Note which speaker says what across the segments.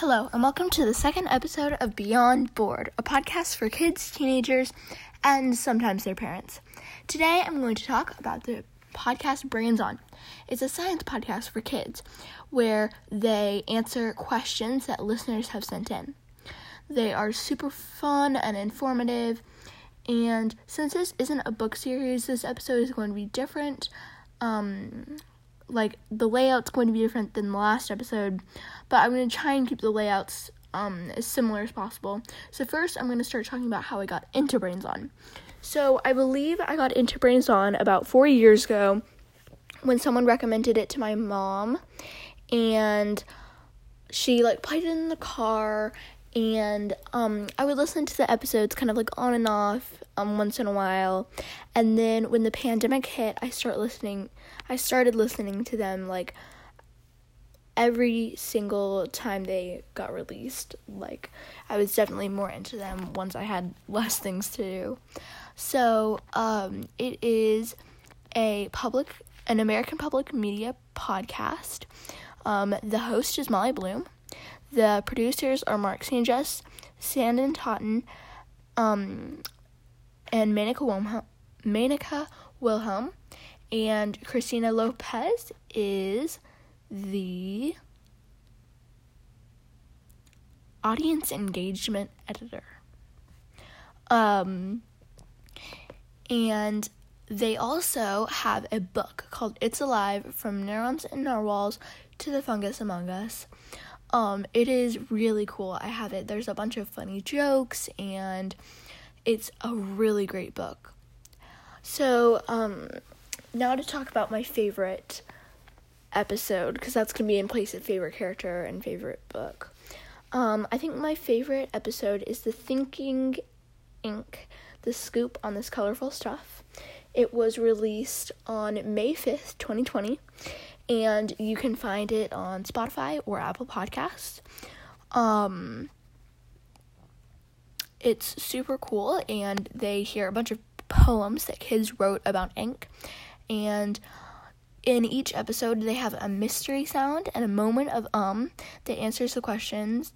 Speaker 1: Hello, and welcome to the second episode of Beyond Board, a podcast for kids, teenagers, and sometimes their parents. Today I'm going to talk about the podcast Brains On. It's a science podcast for kids where they answer questions that listeners have sent in. They are super fun and informative, and since this isn't a book series, this episode is going to be different. Um, like the layout's going to be different than the last episode, but I'm going to try and keep the layouts um, as similar as possible. So first, I'm going to start talking about how I got into Brains On. So I believe I got into Brains On about four years ago when someone recommended it to my mom, and she like played it in the car and um, I would listen to the episodes kind of like on and off um, once in a while. And then when the pandemic hit, I start listening. I started listening to them like every single time they got released. Like I was definitely more into them once I had less things to do. So um, it is a public, an American public media podcast. Um, the host is Molly Bloom. The producers are Marc Sanchez, Sanden Totten, um, and Menaka Wilhelm, Menaka Wilhelm, and Christina Lopez is the audience engagement editor. Um, and they also have a book called It's Alive From Neurons and Narwhals to the Fungus Among Us. Um, it is really cool. I have it. There's a bunch of funny jokes and it's a really great book. So, um, now to talk about my favorite episode because that's going to be in place of favorite character and favorite book. Um, I think my favorite episode is the Thinking Ink, the scoop on this colorful stuff. It was released on May 5th, 2020, and you can find it on Spotify or Apple Podcasts. Um, it's super cool, and they hear a bunch of poems that kids wrote about ink. And in each episode, they have a mystery sound and a moment of um that answers the questions,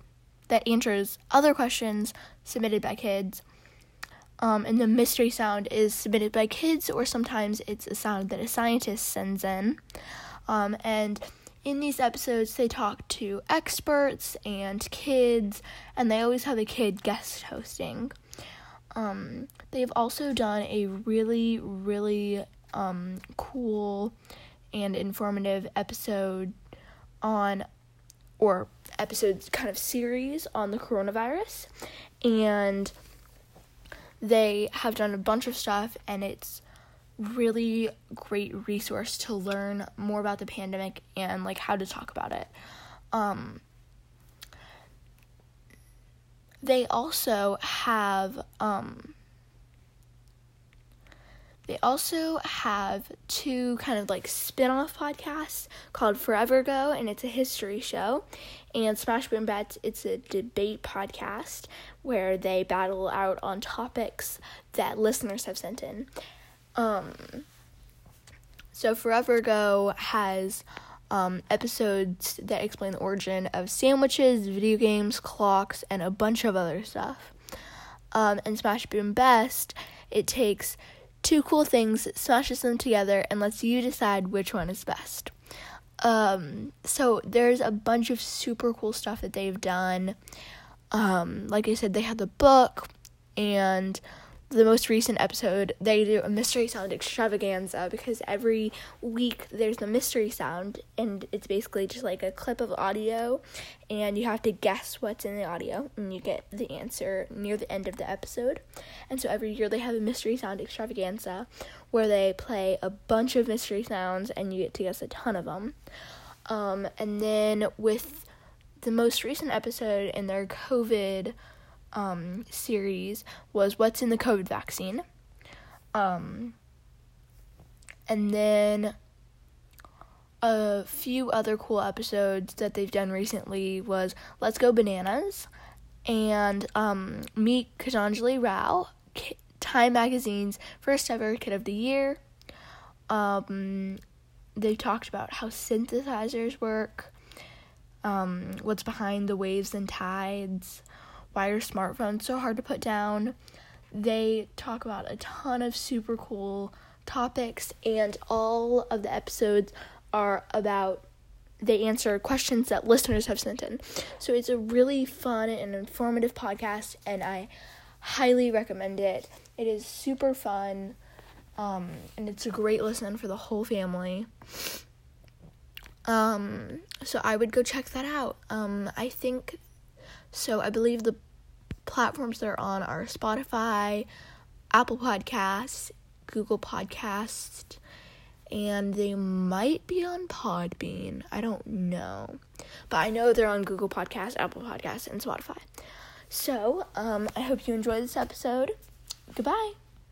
Speaker 1: that answers other questions submitted by kids. Um, and the mystery sound is submitted by kids, or sometimes it's a sound that a scientist sends in. Um, and in these episodes, they talk to experts and kids, and they always have a kid guest hosting. Um, they've also done a really, really um, cool and informative episode on, or episodes kind of series on the coronavirus. And they have done a bunch of stuff, and it's really great resource to learn more about the pandemic and like how to talk about it. Um, they also have um, they also have two kind of like spin-off podcasts called Forever Ago and it's a history show and Smash Boom Best it's a debate podcast where they battle out on topics that listeners have sent in. Um, so Forever Ago has um, episodes that explain the origin of sandwiches, video games, clocks, and a bunch of other stuff. Um, and Smash Boom Best, it takes two cool things, smashes them together, and lets you decide which one is best. Um, so there's a bunch of super cool stuff that they've done. Um, like I said, they have the book and the most recent episode, they do a mystery sound extravaganza because every week there's a mystery sound, and it's basically just like a clip of audio, and you have to guess what's in the audio, and you get the answer near the end of the episode. And so every year they have a mystery sound extravaganza where they play a bunch of mystery sounds, and you get to guess a ton of them. Um, and then with the most recent episode in their COVID um, series was What's in the COVID Vaccine. Um, and then a few other cool episodes that they've done recently was Let's Go Bananas and um, Meet Gitanjali Rao, Time Magazine's first ever Kid of the Year. Um, they talked about how synthesizers work. um, what's behind the waves and tides, why are smartphones so hard to put down. They talk about a ton of super cool topics, and all of the episodes are about they answer questions that listeners have sent in. So it's a really fun and informative podcast, and I highly recommend it. It is super fun, um, and it's a great listen for the whole family. Um, so I would go check that out. Um, I think so. I believe the platforms they're on are Spotify, Apple Podcasts, Google Podcasts, and they might be on Podbean. I don't know. But I know they're on Google Podcasts, Apple Podcasts, and Spotify. So, um, I hope you enjoyed this episode. Goodbye.